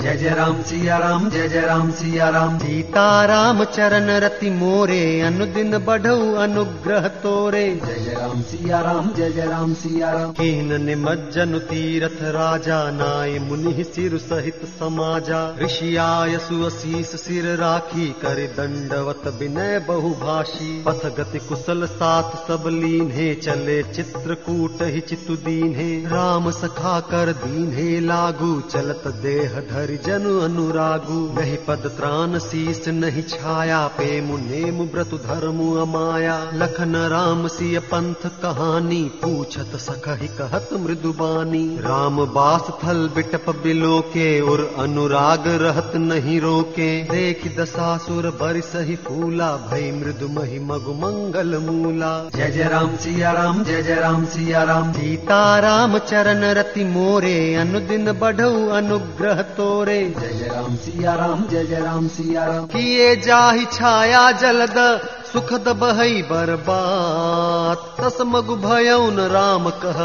जय जय राम सिया राम जय जय राम सिया राम। सीताराम चरण रति मोरे अनुदिन बढ़ऊ अनुग्रह तोरे। जय जय राम सिया राम जय जय राम सिया राम। कीन निमज्जनु तीरथ राजा नाय मुनि सिर सहित समाजा। ऋषियाय सुअशीस सिर राखी कर दंडवत विनय बहुभाषी। पथ गति कुशल साथ सब लीन हे चले चित्रकूट ही चितु दीन हे राम सखा कर दीन हे लागू चलत देह धरि जनु अनुरागु नहीं पद त्राण शीस नहीं छाया पेमु नेम व्रतु धर्मु अमाया। लखन राम सिय पंथ कहानी पूछत सखहि कहत मृदुबानी राम बास थल बिटप बिलो के और अनुराग रहत नहीं रोके। देख दसासुर बरिस ही फूला भई मृदु महि मगु मंगल मूला। जय जय राम सिया राम जय जय राम सिया राम। सीताराम चरण रति मोरे अनुदिन बढ़ऊ अनुग्रह तोरे जय जय राम सिया राम जय राम सिया राम किए जाहि छाया जलद सुखद बहई बरबात तस मगु भयउन राम कह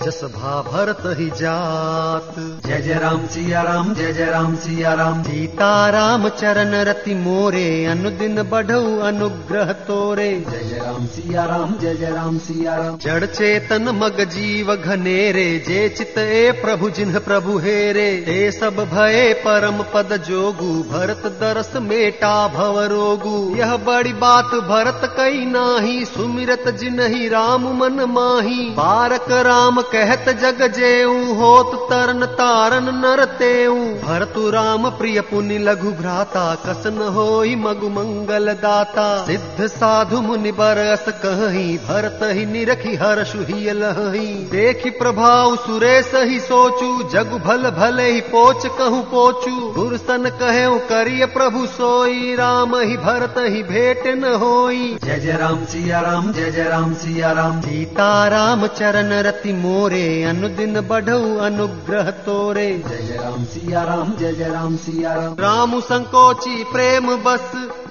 भा भरत ही जात। जय जय राम सिया राम जय जय राम सिया राम। सीताराम चरण रति मोरे अनुदिन बढ़ऊ अनुग्रह तोरे। जय जय राम सिया राम जय जय राम सिया राम। जड़ चेतन मग जीव घनेरे जे चित ए प्रभु जिन्ह प्रभु हेरे। ते सब भये परम पद जोगु भरत दरस मेटा भव रोगु। यह बड़ी बात भरत कई नाही सुमिरत जिनहि राम मन माही। बारक राम कहत जग जेऊ होत तरन तारन नर तेऊ। भरतु राम प्रिय पुनि लघु भ्राता कसन होई मगु मंगल दाता। सिद्ध साधु मुनि बरस कही भरत ही निरखी हर्ष ही लही देखी प्रभाव सुरेश ही सोचू जग भल भले ही पोच कहूँ पोचू। गुरसन कहे करिय प्रभु सोई राम ही भरत ही भेट न होई। जय जय राम सिया राम जय जय राम सिया राम। सीताराम चरण रति मोरे अनुदिन बढ़ऊ अनुग्रह तोरे। जय राम सिया राम जय राम सिया राम। रामु संकोची प्रेम बस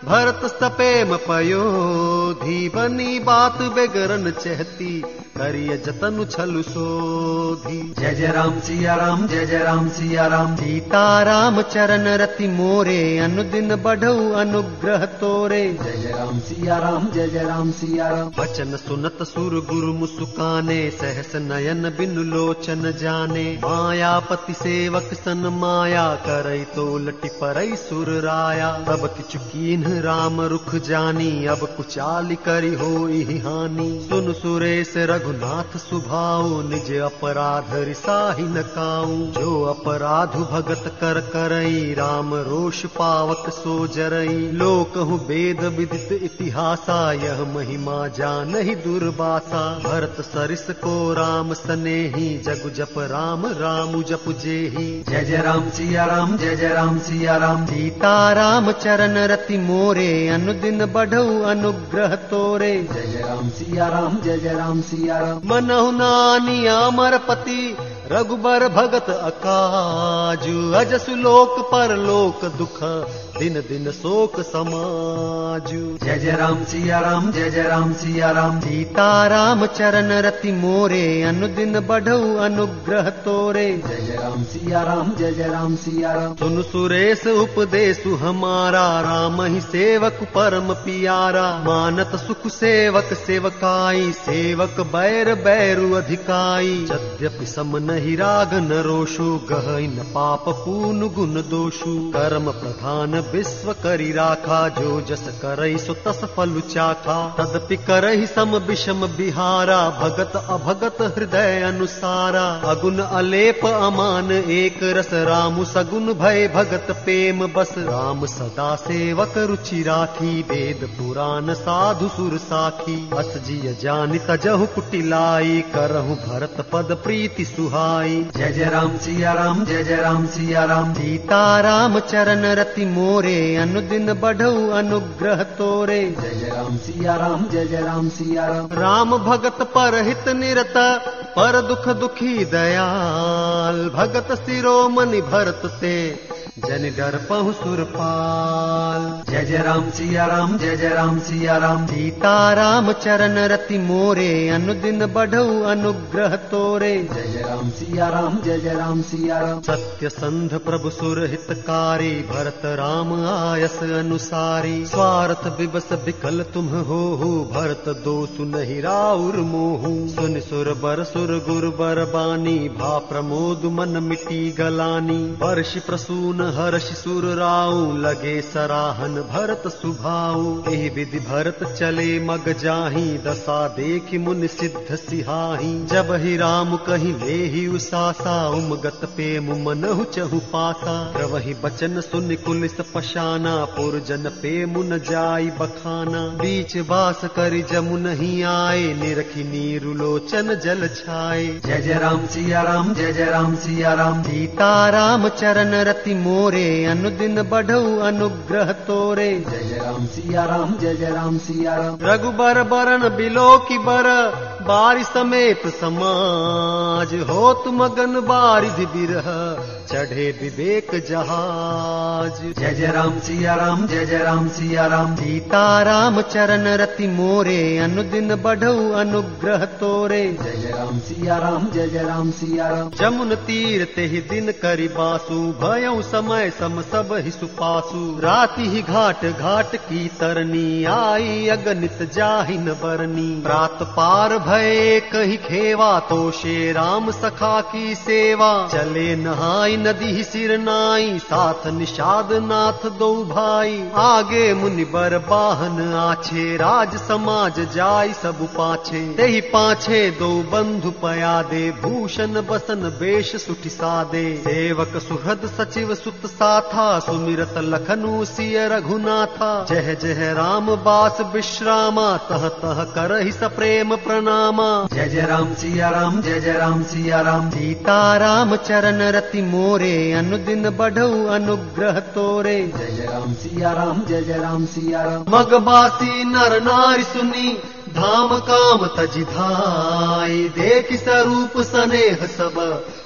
भरत सपेम पयोधी बनी बात बेगरन चहती करिय जतनु छलु सोधी जय जय राम सिया राम जय जय राम सिया राम। सीता राम चरण रति मोरे अनुदिन बढ़ऊ अनुग्रह तोरे। जय जय राम सिया राम जय जय राम सिया राम। वचन सुनत सुर गुरु मुसुकाने सहस नयन बिन लोचन जाने। मायापति सेवक सन माया करई तो लटि परई सुर राया। किचु कीन्ह राम रुख जानी अब कुचाल करी हो हानि। सुन सुरेश रघुनाथ सुभाऊ निज अपराध रिसाही न काऊ जो अपराधु भगत कर करई राम रोष पावक सो जरई। लोकहु वेद विदित इतिहासा यह महिमा जान ही दुर्बासा। भरत सरिस को राम सनेही जग जप राम राम जप जेही। जय जय राम सिया राम जय जय राम सिया राम सीता राम चरण रति मोरे अनुदिन बढ़ऊ अनुग्रह तोरे। जय जय राम सिया राम जय जय राम सिया राम मनहु नानी अमर पति रघुबर भगत अकाजु अजसु लोक पर लोक दुख दिन दिन शोक समाजु। जय जय राम सिया राम जय जय राम सिया राम। सीताराम चरण रति मोरे अनुदिन बढ़ऊ अनुग्रह तोरे। जय जय राम सिया राम जय जय राम सिया राम। सुन सुरेश उपदेशु हमारा राम ही सेवक परम पियारा। मानत सुख सेवक सेवकाई सेवक बैर बैरु अधिकाई। यद्यपि सम नहीं राग न रोषु गहई न पाप पून गुण दोषु। कर्म प्रधान विश्व करी राखा जो जस करई सो तस फलु चाखा तदपि करही सम विषम बिहारा भगत अभगत हृदय अनुसारा। अगुण अलेप अमान एक रस रामु सगुन भय भगत प्रेम बस। राम सदा सेवक रुचि राखी वेद पुराण साधु सुर साखी। अस जिय जानि तजहु कुटिलाई करहु भरत पद प्रीति सुहाई। जय जय राम सिया राम जय जय राम सिया राम। सीताराम चरण रति मोरे अनुदिन बढ़ऊ अनुग्रह तोरे। जय राम सिया राम जय जय राम सिया राम। राम भगत पर हित निरत पर दुख दुखी दयाल। भगत सिरोमणि भरत ते जन डर पहु सुरपाल। जय जय राम सिया राम जय जय राम सिया राम। सीता राम चरण रति मोरे अनुदिन बढ़ऊ अनुग्रह तोरे। जय जय राम सिया राम जय जय राम सिया राम। सत्य संध प्रभु सुर हितकारी भरत राम आयस अनुसारी। स्वार्थ विबस विकल तुम हो भरत दोषु नहीं राउर मोहू। सुन सुर बर सुर गुर बर बानी भा प्रमोद मन मिटी गलानी। वर्ष प्रसून हर्ष सुर राऊ लगे सराहन भरत सुभाऊ एहि विधि भरत चले मग जाही दशा देखि मुन सिद्ध सिहाही। जब ही राम कही ले ही उसासा उमगत पे मनहु चहु पासा। प्रवहि बचन सुन कुलिस पशाना पुरजन पे मुन जाई बखाना। बीच बास कर जमुन ही आए निरखी नीरु लोचन जल छाए। जय जय राम सिया राम जय जय राम सिया राम। सीता राम चरण रति मोरे अनुदिन बढ़ऊ अनुग्रह तोरे। जय जय राम सिया राम जय जय राम सिया राम रघुबर बरन बिलो की बर बारि समेत समाज हो तुम गन बारिधि बिरह चढ़े विवेक जहाज़। जय जय राम सिया राम जय जय राम सिया राम सीता राम चरण रति मोरे अनुदिन बढ़ऊ अनुग्रह तोरे। जय जय राम सिया राम जय जय राम सिया राम जमुन तीर ते ही दिन करि बासु भयऊ समय सम सब ही सुपासु राति ही घाट घाट की तरनी आई अगणित जाहि न बरनी प्रात पार भय कही खेवा तो शे राम सखा की सेवा। चले नहाई नदी सिर नाई, साथ निषाद नाथ दो भाई। आगे मुनि बर बाहन आछे, राज समाज जाय सब पाछे। तेहि पाछे दो बंधु पया दे भूषण बसन बेश सुठि सादे। सेवक सुहृद सचिव सुत साथा सुमिरत लखनु सिय रघुनाथा। जय जय राम बास विश्रामा तह तह करहि सप्रेम प्रणामा। जय जय राम सिया राम जय जय राम सिया राम। सीता राम चरण रति मोरे अनुदिन बढ़ऊ अनुग्रह तोरे। जय जय राम सिया राम जय जय राम सिया राम। मगबासी नर नारी सुनी धाम काम तजि धाई। देखि स्वरूप स्नेह सब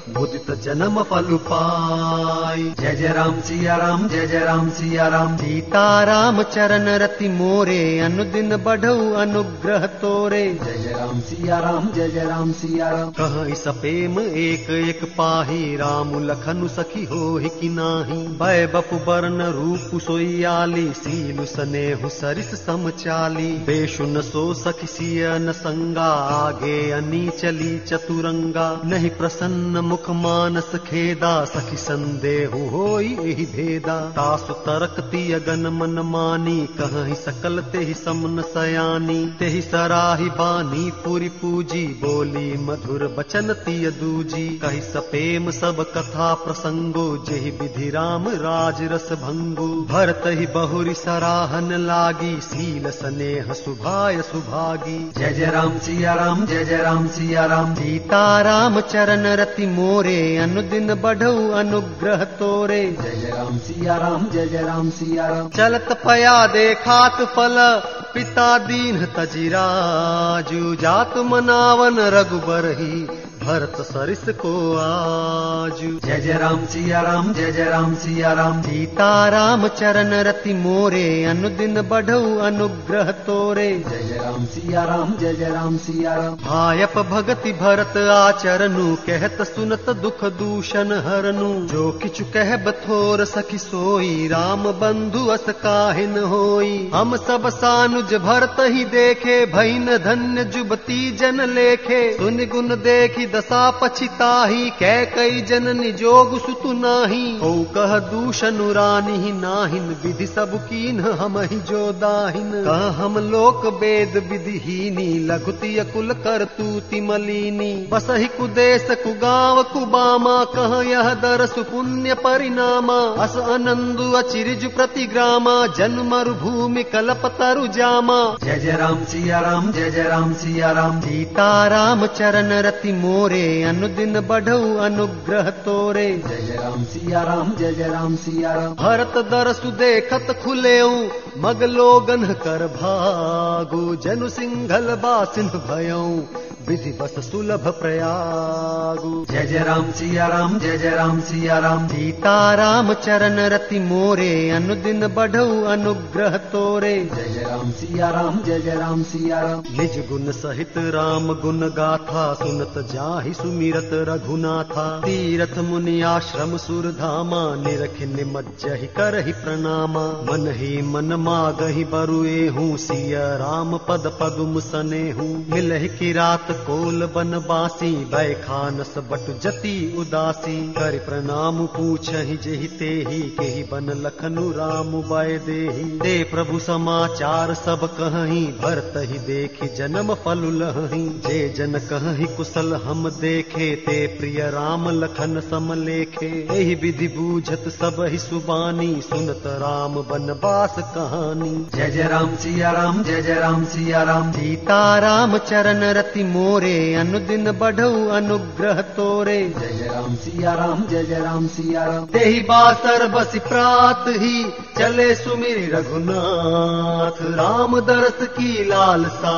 मुदित जन्म फल पाई। जय जय राम सिया राम, जय जय राम सिया राम। सीता राम चरण रति मोरे, अनुदिन बढ़ऊ अनुग्रह तोरे। जय जय राम सिया राम, जय जय राम सिया राम। कहीं सपेम एक एक पाही, राम लखनु सखी हो कि नाही। भय बपु बरन रूप सोयाली, सीलु स्नेहु सरिस समचाली बेशु न सो सखी सिय न संगा, आगे अनी चली चतुरंगा। नहीं प्रसन्न मुख मानस खेदा, सखी संदेह होई एहि भेदा। तासु तरकती अगन मन मानी, कहीं सकल तेहि समन सयानी। तेहि सराही बानी, पुरी पूजी, बोली मधुर बचन तिय दूजी। कही सपेम सब कथा प्रसंगो, जेहि विधि राम राज रस भंगो। भरत ही बहुरी सराहन लागी सील स्नेह सुभाय सुभागी। जय जय राम सिया राम, जय जय राम सिया राम। सीता राम चरण रति मोरे अनुदिन बढ़ऊ अनुग्रह तोरे। जय राम सिया राम जय जय राम सिया राम। चलत पया देखात फल पिता दीन तजिराजु। जात मनावन रघुबर ही भरत सरिस को आजु। जय जय राम सिया राम जय जय राम सिया राम। सीता राम चरण रति मोरे अनुदिन बढ़ऊ अनुग्रह तोरे। जय जय राम सिया राम जय जय राम सिया राम। भायप भगति भरत आचरनु कहत सुनत दुख दूषण हरनु। जो किछु कह बथोर सखी सोई राम बंधु अस काहिन होई। हम सब सानुज भरत ही देखे भैन धन्य जुबती जन लेखे। सुन गुन देखी दशा पछिताही कै कई जननि जोग सुतु नाही। हो कह दूषण रानी नाहिन विधि सब कीन हम ही जो दाहिन। कह हम लोक वेद विधिहीनी लघुति कुल कर तूति मलिनी। बस ही कुदेश कुगाव कुबामा कह यह दरस पुण्य परिणामा। अस अनंदु अचिरिज प्रतिग्रामा जन मरुभूमि कलप तरु जामा। जय जय राम सिया राम जय जय राम सिया राम। सीता राम चरण रति मोरे अनुदिन बढ़ऊ अनुग्रह तोरे। जय राम सिया राम जय जय राम सिया राम। भरत दरसु देखत खुलेऊ मग लोगन कर भागु। जनु सिंघल बासिन भयऊ विधि बस सुलभ प्रयागु। जय जय राम सिया राम जय जय राम सिया राम। सीता राम चरण रति मोरे अनुदिन बढ़ऊ अनुग्रह तोरे। जय जय राम सिया राम जय जय राम सिया राम। निज गुण सहित राम गुण गाथा सुनत जाहि सुमिरत रघुनाथा। तीरथ मुनि आश्रम सुर धामा निरख निमज्जहि करहि प्रणामा। मन ही मन मागहि बरुए हूँ सिया राम पद पदुम सने हूँ मिलहि की रात कोल बन बासी, भय खानस बट जति उदासी। कर प्रणाम पूछ पूछहि जेहि तेहि केहि बन लखनु राम बाय देहि। ते प्रभु समाचार सब कहि भरत ही देखि जन्म फल लहि। जे जन कहि कुशल हम देखे, ते प्रिय राम लखन सम लेखे। एहि विधि बूझत सब ही सुबानी, सुनत राम बनवास कहानी। जय जय राम सिया राम, जय जय राम सिया राम। सीता राम चरण रति मोरे अनुदिन बढ़ऊ अनुग्रह तोरे। जय राम सिया राम जय राम सिया राम। तेहि बासर बसि प्रात ही चले सुमिर रघुनाथ। राम दरस की लालसा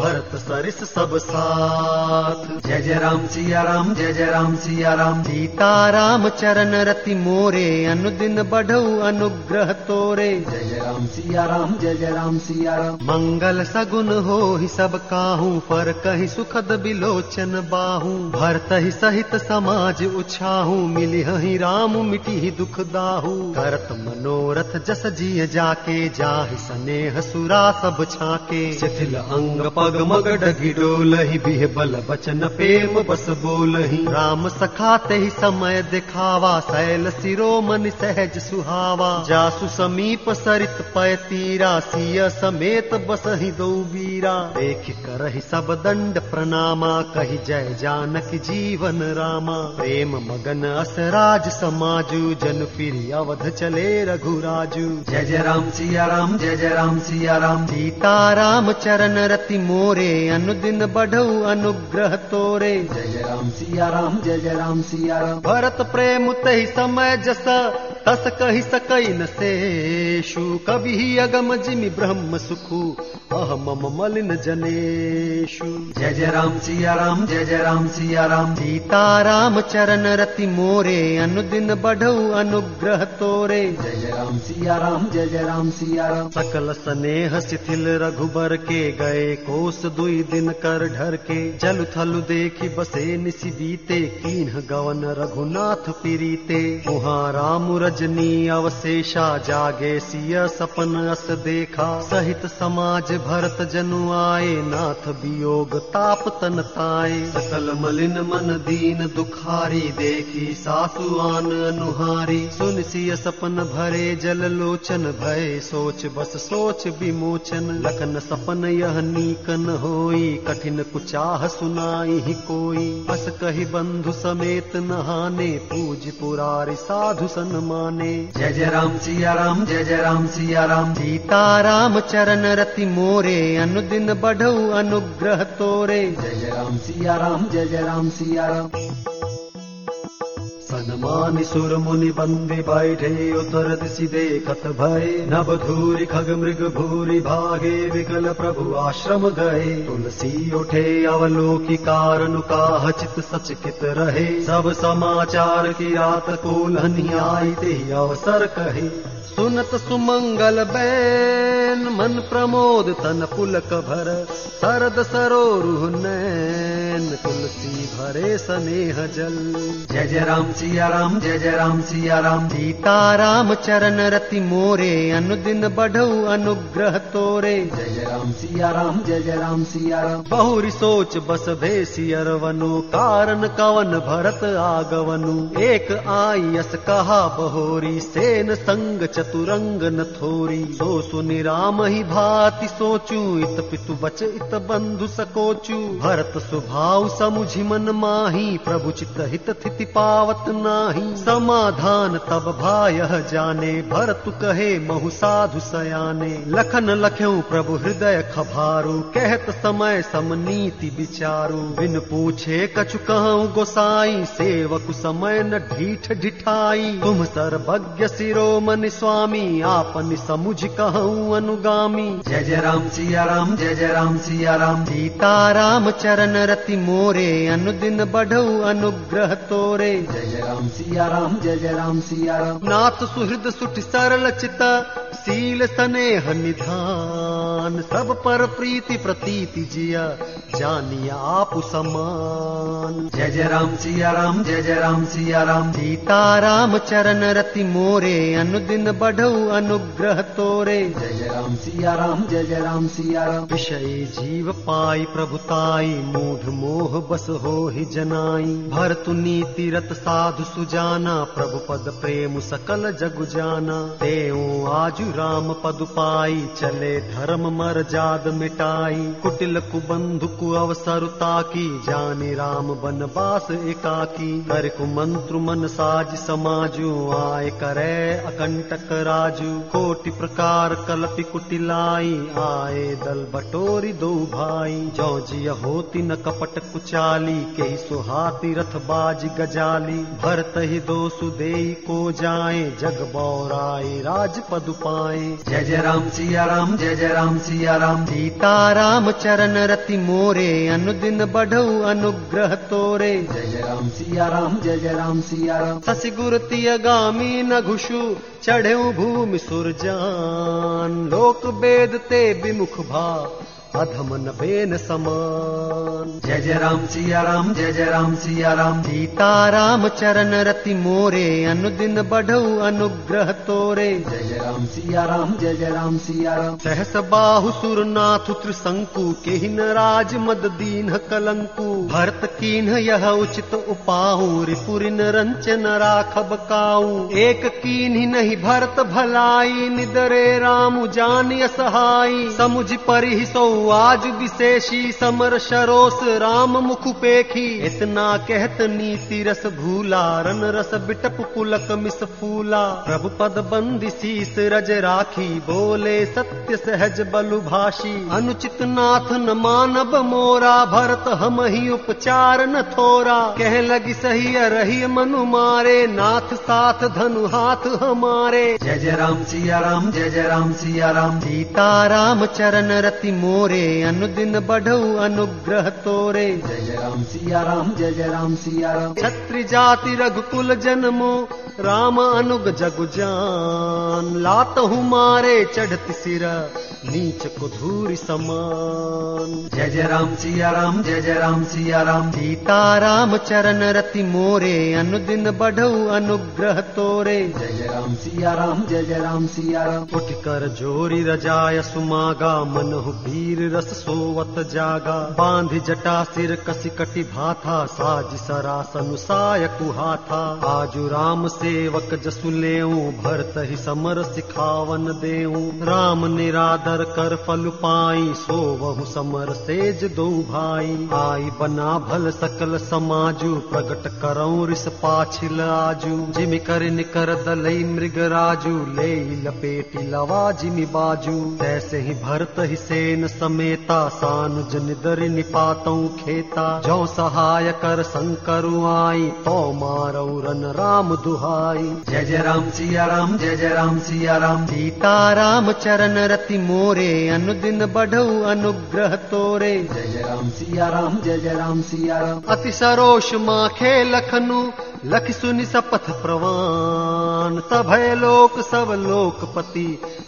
भरत सरिस सब साथ। जय जय राम सिया राम जय जय राम सिया राम सीता राम चरण रति मोरे, अनुदिन बढ़ऊ अनुग्रह तोरे। जय जय राम सिया राम जय जय राम सिया राम मंगल सगुन हो ही सब काहू, पर कही सुखद बिलोचन बाहू। भरत ही सहित समाज उछाहू मिली ही राम, मिटी ही दुख दाहू। करत मनोरथ जस जिय जाके, जाहि स्नेह सुरा सब छाके। शिथिल अंग मग डगी डोलहि बिह बल बचन प्रेम बस बोलहि। राम सखाते ही समय दिखावा शैल शिरोमणि सहज सुहावा। जासु समीप सरित पय तीरा सिय समेत बसहि दो वीरा। देख करहि सब दंड प्रणामा कहि जय जानक जीवन रामा। प्रेम मगन असराज समाजु जन फिर अवध चले रघुराजु। जय जय राम सिया राम जय जय राम सिया राम। सीता राम चरण रति मोरे अनुदिन बढ़ऊ अनुग्रह तोरे। जय राम सिया राम जय जय राम सिया राम। भरत प्रेम तहि समय जस तस कहि सकई न शेषु कवि अगम जिमि ब्रह्म सुखु अहम मलिन जनेषु। जय जय राम सिया राम जय जय राम सिया राम। सीता राम चरण रति मोरे अनुदिन बढ़ऊ अनुग्रह तोरे। जय जय राम सिया राम जय जय राम सिया राम। सकल स्नेह शिथिल रघुबर के गए कोस दुई दिन कर ढर के। जल थलु देखी बसे निसि बीते कीन्ह गवन रघुनाथ पीरीते। उहाँ राम रजनी अवशेषा जागे सिय सपन अस देखा। सहित समाज भरत जनु आए, नाथ वियोग ताप तन ताए। सकल मलिन मन दीन दुखारी देखी, सासु आन अनुहारी। सुन सिय सपन भरे, जल लोचन भय सोच बस सोच विमोचन, लखन सपन यह नीक न होई। कठिन कुचाह सुनाई ही कोई। बस कही बंधु समेत नहाने, पूज पुरारी साधु सन जय जय राम सिया राम जय जय राम सिया राम सीता राम चरण रति मोरे अनुदिन बढ़ऊ अनुग्रह तोरे। जय जय राम सिया राम जय जय राम सिया राम सनमानि सुर मुनि बंदे बैठे उतर देखत भय। नभ धूरि खग मृग भूरि भागे विकल प्रभु आश्रम गए तुलसी उठे अवलोकी कारण काह चित सचकित रहे। सब समाचार की रात कोलहनी आई ते अवसर कहे सुनत सुमंगल बैन मन प्रमोद तन पुलक भर सरद सरोरुह नैन तुलसी भरे स्नेह जल। जय जय राम सिया राम जय जय राम सिया राम। सीता राम चरण रति मोरे अनुदिन बढ़ऊ अनुग्रह तोरे। जय जय राम सिया राम जय जय राम सिया राम। बहुरी सोच बस भेसियर वनु कारण कवन भरत आगवनु। एक आयस कहा बहोरी सेन संग चतुरंग न थोरी। सो सुनि राम ही भाति सोचू, इत पितु बच, इत बंधु सकोचू। भरत स्वभाव समुझि मन माही, प्रभु चित हित थिति पावत नाही। समाधान तब भाय जाने, भरत कहे महु साधु सयाने। लखन लख्यऊ प्रभु हृदय खभारू, कहत समय समनीति विचारू बिन पूछे कछु कहूँ गोसाई, सेवक समय न ढीठ ढिठाई। तुम सर्वज्ञ सिरोमणि स्वामी स्वामी आपन समुझ कहूँ अनुगामी। जय जय राम सिया राम जय जय राम सिया राम। सीताराम चरण रति मोरे अनुदिन बढ़ऊ अनुग्रह तोरे। जय जय राम सिया राम जय जय राम सिया राम। नाथ सुहृद सुठ सरल चित सील स्नेह निधान सब पर प्रीति प्रतीति जिया जानिया आप समान। जय जय राम सिया राम जय जय राम सिया राम सीताराम चरण रति मोरे अनुदिन बढ़ऊ अनुग्रह तोरे। जय जय राम सिया राम जय जय राम सिया राम विषय जीव पाई प्रभुताई मूढ़ मोह बस हो ही जनाई। भरतु नीति रत साधु सुजाना प्रभु पद प्रेम सकल जगु जाना। देव आजु राम पद पाई चले धर्म मर जाद मिटाई कुटिल कुबंधु कु अवसर ताकी, जाने राम बनवास एकाकी। कर कु मंत्र मन साज समाजु, आय करे अकंटक राजू। कोटि प्रकार कलपि कुटिलाई, आए दल बटोरी दो भाई। जो जिय होती न कपट कुचाली के सुहाती रथ बाज गजाली। भरत ही दो सुदेई को जाए, जग बौराए राज पद पाए। जय जय राम, सिया राम, जय जय राम सिया राम सीताराम चरण रति मोरे अनुदिन बढ़ऊ अनुग्रह तोरे। जय राम सिया राम जय जय राम सिया राम ससि गुरति अगामी न घुषु चढ़ऊ भूमि सुरजान। लोक वेद ते विमुख भा अधम न बेन समान। जय जय राम सिया राम जय जय राम सिया राम। सीताराम चरण रति मोरे अनुदिन बढ़ऊ अनुग्रह तोरे। जय जय राम सिया राम जय जय राम सिया राम। सहस बाहु सुरनाथ त्रिशंकु केहिन राज मद दीन कलंकु। भरत कीन्ह यह उचित उपाहु रिपुरिन रंचन राखब काऊ एक कीन्ही नहीं भरत भलाई निदरे राम जानिय सहाई समुझ परिहि सौ आज विशेषी समर शरोस राम मुख पेखी। इतना कहत नीति रस भूला रन रस बिटप पुलक मिस फूला। प्रभु पद बंदी शीस रज राखी बोले सत्य सहज बलु भाषी। अनुचित नाथ न मानब मोरा भरत हम ही उपचार न थोरा। कह लगी सही रही मनु मारे नाथ साथ धनु हाथ हमारे। जय जय राम सिया राम जय जय राम सिया राम। सीता राम चरण रति मोरे। अनुदिन बढ़ऊ अनुग्रह तोरे। जय राम सिया राम जय राम सिया राम छत्री जाति रघुकुल जन्मो राम अनुग जगु जान। लात मारे चढ़ती सिर नीच को धूरी समान। जय जय राम सिया राम जय जय राम सिया राम। सीताराम चरण रति मोरे अनुदिन बढ़ऊ अनुग्रह तोरे। जय जय राम सिया राम जय जय राम सिया राम। उठ कर जोरी रजाय सुमागा मनहु वीर रस सोवत जागा। बांध जटा सिर कसी कटि भाथा साज सरासन साय कुहाथा। आजु राम सेवक जसु लेऊ भरत ही समर सिखावन देऊ। राम निरादर कर फल पाई, सो बहु समर सेज दो भाई। आई बना भल सकल समाजु, प्रगट करऊं रिस पाछिल आजू। जिमि कर निकर दलई मृग राजू ले लपेटी लवा जिमि बाजू। तैसे ही भरत ही सेन समेता, सानुज निदर निपातौ खेता। जो सहाय कर शंकरु आई तो मारौ रन राम दुहाई। जय जय राम सिया राम, जय जय राम सिया राम। सीता राम चरण रति मोरे अनुदिन बढ़ऊ अनुग्रह तोरे। जय राम सिया राम जय राम सिया राम। अति सरोष माखे लखनु लख सुनि सपथ प्रवान। सभय लोक सब लोकपति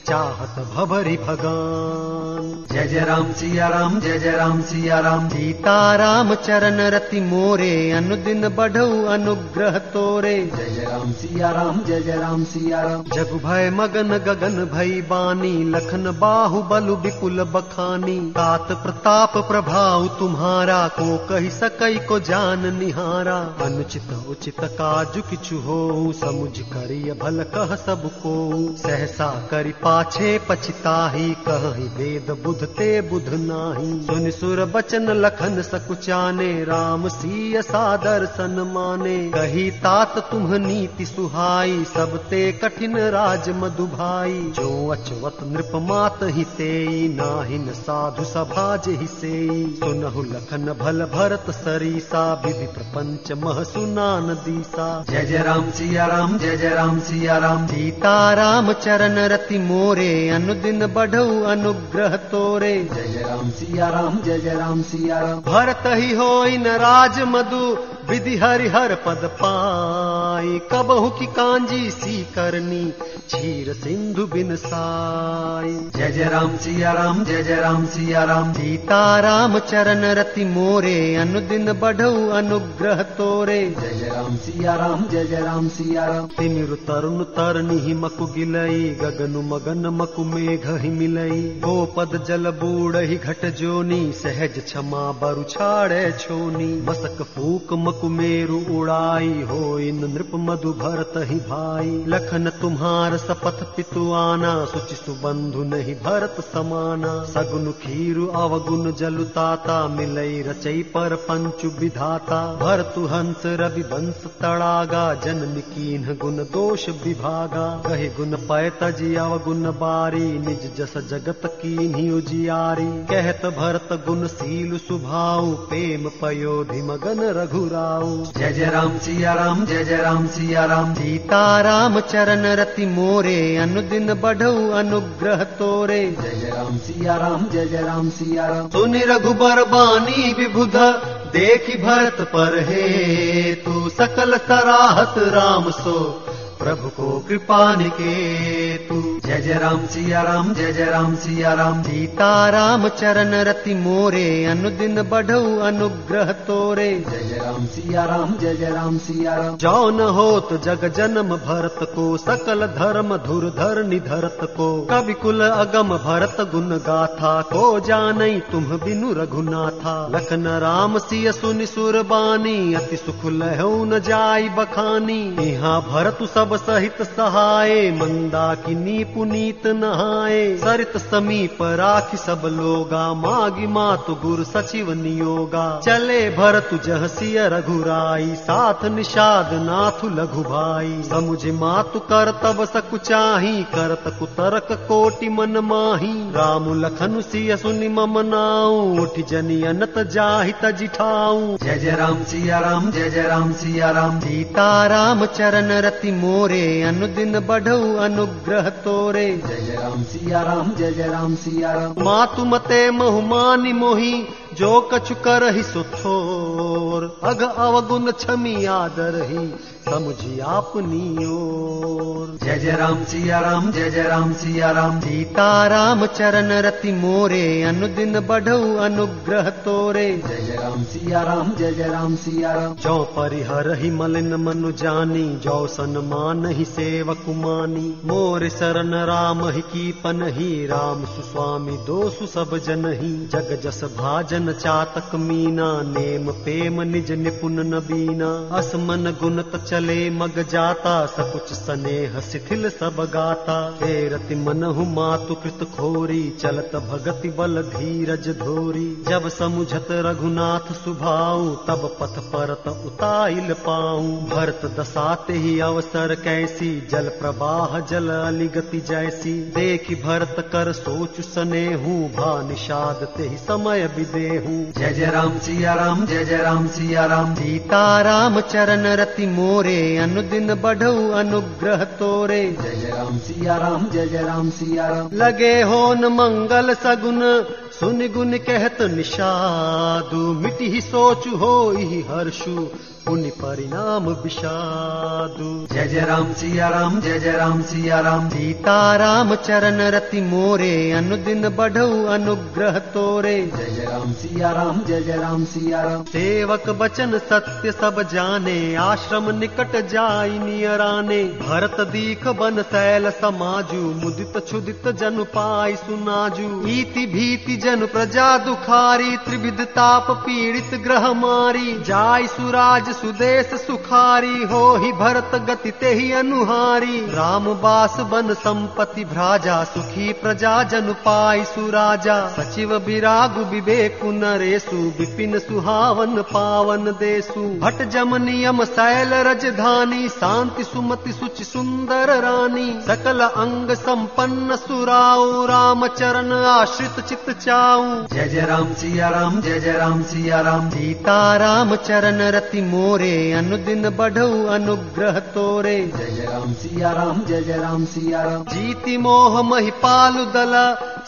चाहत भभरि भगान जय जय राम सिया राम, जय जय राम सिया राम। सीता राम चरण रति मोरे, अनुदिन बढ़ऊ अनुग्रह तोरे। जय जय राम सिया राम, जय जय राम सिया राम। जग भय मगन गगन भई बानी, लखन बाहु बलु विपुल बखानी। तात प्रताप प्रभाव तुम्हारा, को कही सकई को जान निहारा। अनुचित उचित काजु किचु हो समुझ करिय भल कह सबको सहसा करि पाछे पछताही कहीं वेद बुध ते बुध नाही। सुन सुर बचन लखन सकुचाने राम सीय सादर सन माने। कही तात तुम नीति सुहाई सब ते कठिन राज मधुभाई जो अचवत नृप मात ही तेई नाहिन साधु सभाज जहि सेई। सुनहु लखन भल भरत सरीसा विधि प्रपंच मह सुनान दीसा। जय जय राम सिया राम जय जय राम सिया राम। सीता राम चरण रति मोरे अनुदिन बढ़ऊ अनुग्रह तोरे। जय राम सिया राम जय राम सिया राम भरत ही हो न राज मधु विधि हरि हर पद पाई। कबहू की कांजी सी करनी क्षीर सिंधु बिन साई जय जय राम सिया राम जय जय राम सिया राम। सीता राम चरण रति मोरे अनुदिन बढ़ऊ अनुग्रह तोरे। जय जय राम सिया राम जय जय राम सिया राम। तिमिरु तरुण तरनि मकु गिलई गगनु मगन मकु मेघ ही मिलई। गोपद जल बूढ़ही घट जोनी सहज क्षमा बरु छाड़े छोनी। मसक फूक मकु मेरु उड़ाई होई नृप मधु भरत ही भाई। लखन तुम्हार सपथ पितु आना सुचि सुबंधु नहीं भरत समाना। सगुन खीरु अवगुण पर पंचु विधाता। भरतु हंस रवि वंश तड़ागा जन्म कीन गुण दोष विभागा। कही गुण बारी निज जस जगत कीन्ही उजियारी कहत भरत गुण सील सुभाऊ प्रेम पयोधि मगन रघुराऊ। जय जय राम सिया राम जय जय राम सिया राम। सीता राम चरण रति मोरे अनुदिन बढ़ऊ अनुग्रह तोरे जय राम सिया राम जय जय राम सिया राम सुनि रघुबर बानी विबुध देखि भरत पर हे तू सकल सराहत राम सो प्रभु को कृपा जय जय राम सिया राम जय जय राम सिया राम। सीता राम चरण रति मोरे अनुदिन बढ़ऊ अनुग्रह तोरे। जय जय राम सिया राम जय जय राम सिया राम। जौन होत जग जन्म भरत को सकल धर्म धुर धर निधरत को। कवि कुल अगम भरत गुण गाथा को जानई तुम बिनु रघुनाथा। लखन राम सिय सुनि सुर बानी अति सुख लहु न जाई बखानी। यहाँ भरतु सब सहित सहाय मंदाकिनी पुनीत नहाए सरित समीप राखी सब लोगा, मागी मातु गुर सचिव नियोगा। चले भरतु जह सिय रघुराई, साथ निषाद नाथु लघु भाई। समुझ मातु कर तब सकुचाही करत कुतरक कोटि मन माही। राम लखन सिय सुनि मम नाऊ उठ जनि अनत जाहि तजिठाऊ जय जय राम सिया राम, जय जय राम सिया राम। सीता राम चरण रति मोरे अनुदिन बढ़ऊ अनुग्रह तोरे। जय राम सिया राम जय जय राम सिया राम। मातु मते बहुमानि मोही जो कछु करहि सुथोर अग अवगुण छमी आदर ही समुझी आपनी ओर। जय जय राम सिया राम जय जय राम सिया राम। सीता राम चरण रति मोरे अनुदिन बढ़ऊ अनुग्रह तोरे। जय जय राम सिया राम जय जय राम सिया राम। जो परिहर ही मलिन मनु जानी जो सन्मान ही सेवक मानी मोर शरण राम ही कीपन ही राम सुस्वामी दोसु सब जन ही जग जस भाजन चातक मीना नेम निज निपुण नबीना। असमन गुणत चले मग जाता सकुच स्नेह शिथिल सब गाता। हे रति मनहु मातु कृत खोरी चलत भगति बल धीरज धोरी। जब समुझत रघुनाथ सुभाऊ तब पथ परत उताइल पाऊं। भरत दसाते ही अवसर कैसी जल प्रवाह जल अलिगति जैसी। देखि भरत कर सोच सने हूँ भा निषाद ते ही समय विदेहूँ। जय जय राम सिया राम जय जय राम सिया राम सीता राम चरण रति मोरे अनुदिन बढ़ऊ अनुग्रह तोरे। जय जय राम सिया राम जय जय राम सिया राम लगे हो न मंगल सगुन सुन गुन कहत निषादु। मिटि ही सोचु हो ही हर्षु पुण्य परिणाम विषादु। जय जय राम सिया राम जय जय राम सिया राम सीता राम चरण रति मोरे अनुदिन बढ़ऊ अनुग्रह तोरे। जय जय राम सिया राम जय जय राम सिया राम सेवक बचन सत्य सब जाने आश्रम निकट जाई नियराने। भरत दीख बन सैल समाजु मुदित क्षुदित जनु पाई सुनाजु। ईति भीति जनु प्रजा दुखारी त्रिविध ताप पीड़ित ग्रह मारी। जाय सुराज सुदेश सुखारी हो ही भरत गति ते ही अनुहारी। राम बास बन संपत्ति भ्राजा सुखी प्रजा जन पाई सुराजा। सचिव विरागु विवेकु नरेसु विपिन सुहावन पावन देसु भट जम नियम शैल रजधानी शांति सुमति सुचि सुंदर रानी। सकल अंग संपन्न सुराऊ राम चरण आश्रित चित चाऊ। जय जय राम सिया राम जय जय राम सिया राम। सीता राम चरण रति मोरे अनुदिन बढ़ऊ अनुग्रह तोरे। जय राम सिया राम जय जय राम सिया राम। जीति मोह महिपालु दल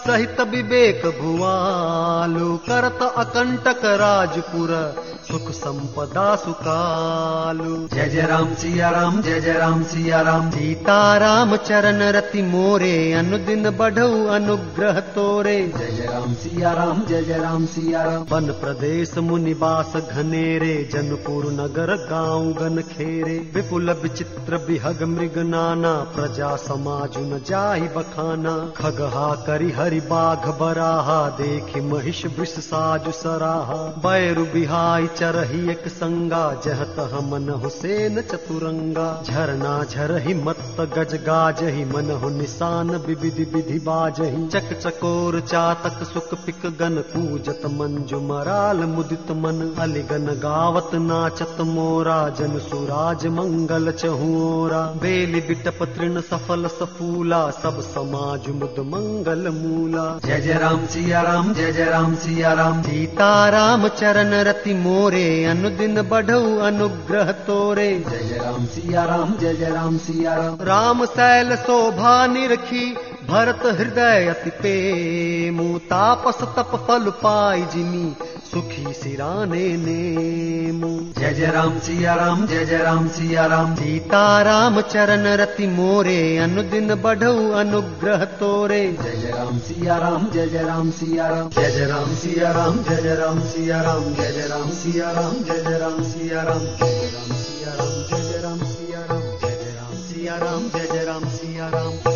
सहित विवेक भुवालु। करत अकंटक राजपुर सुख संपदा सुकालु जय जय राम सिया राम जय जय राम सिया राम। सीता राम चरण रति मोरे अनुदिन बढ़ऊ अनुग्रह तोरे। जय जय राम सिया राम जय जय राम सिया राम। वन प्रदेश मुनिवास घनेरे जनपुर नगर गांव गन खेरे। विपुल विचित्र बिहग मृग नाना प्रजा समाज न जाहि बखाना। खगहा करि हरि बाघ बराहा देखि महिष वृष साजु सराहा। बैरु बिहाई चरही एक संगा जहत मन हुसैन चतुरंगा। झरना झरहि मत गज गाजहि मन हो निशान विविधि विधि बाजहि। चक चकोर चातक सुख पिक गन कूजत मंजु मराल मुदित मन। अलिगन गावत नाचत मोरा जन सुराज मंगल चहुरा बेली बिटप तृण सफल सफूला सब समाज मुद मंगल मूला। जय जय राम सिया राम जय जय राम सिया राम। सीता राम चरण रति मोरे अनुदिन बढ़ऊ अनुग्रह तोरे जय राम सिया राम जय राम सिया राम राम शैल शोभा निरखी भरत हृदय अति पेमु तापस तप फल पाई जिमी सुखी सिराने नेमु जय जय राम सिया राम जय जय राम सिया राम सीता राम चरण रति मोरे अनुदिन बढ़ऊ अनुग्रह तोरे जय जय राम सिया राम जय जय राम सिया राम जय जय राम सिया राम जय जय राम सिया राम जय जय राम सिया राम जय जय राम सिया राम जय राम सिया राम जय जय राम सिया राम जय जय राम सिया राम जय राम सिया राम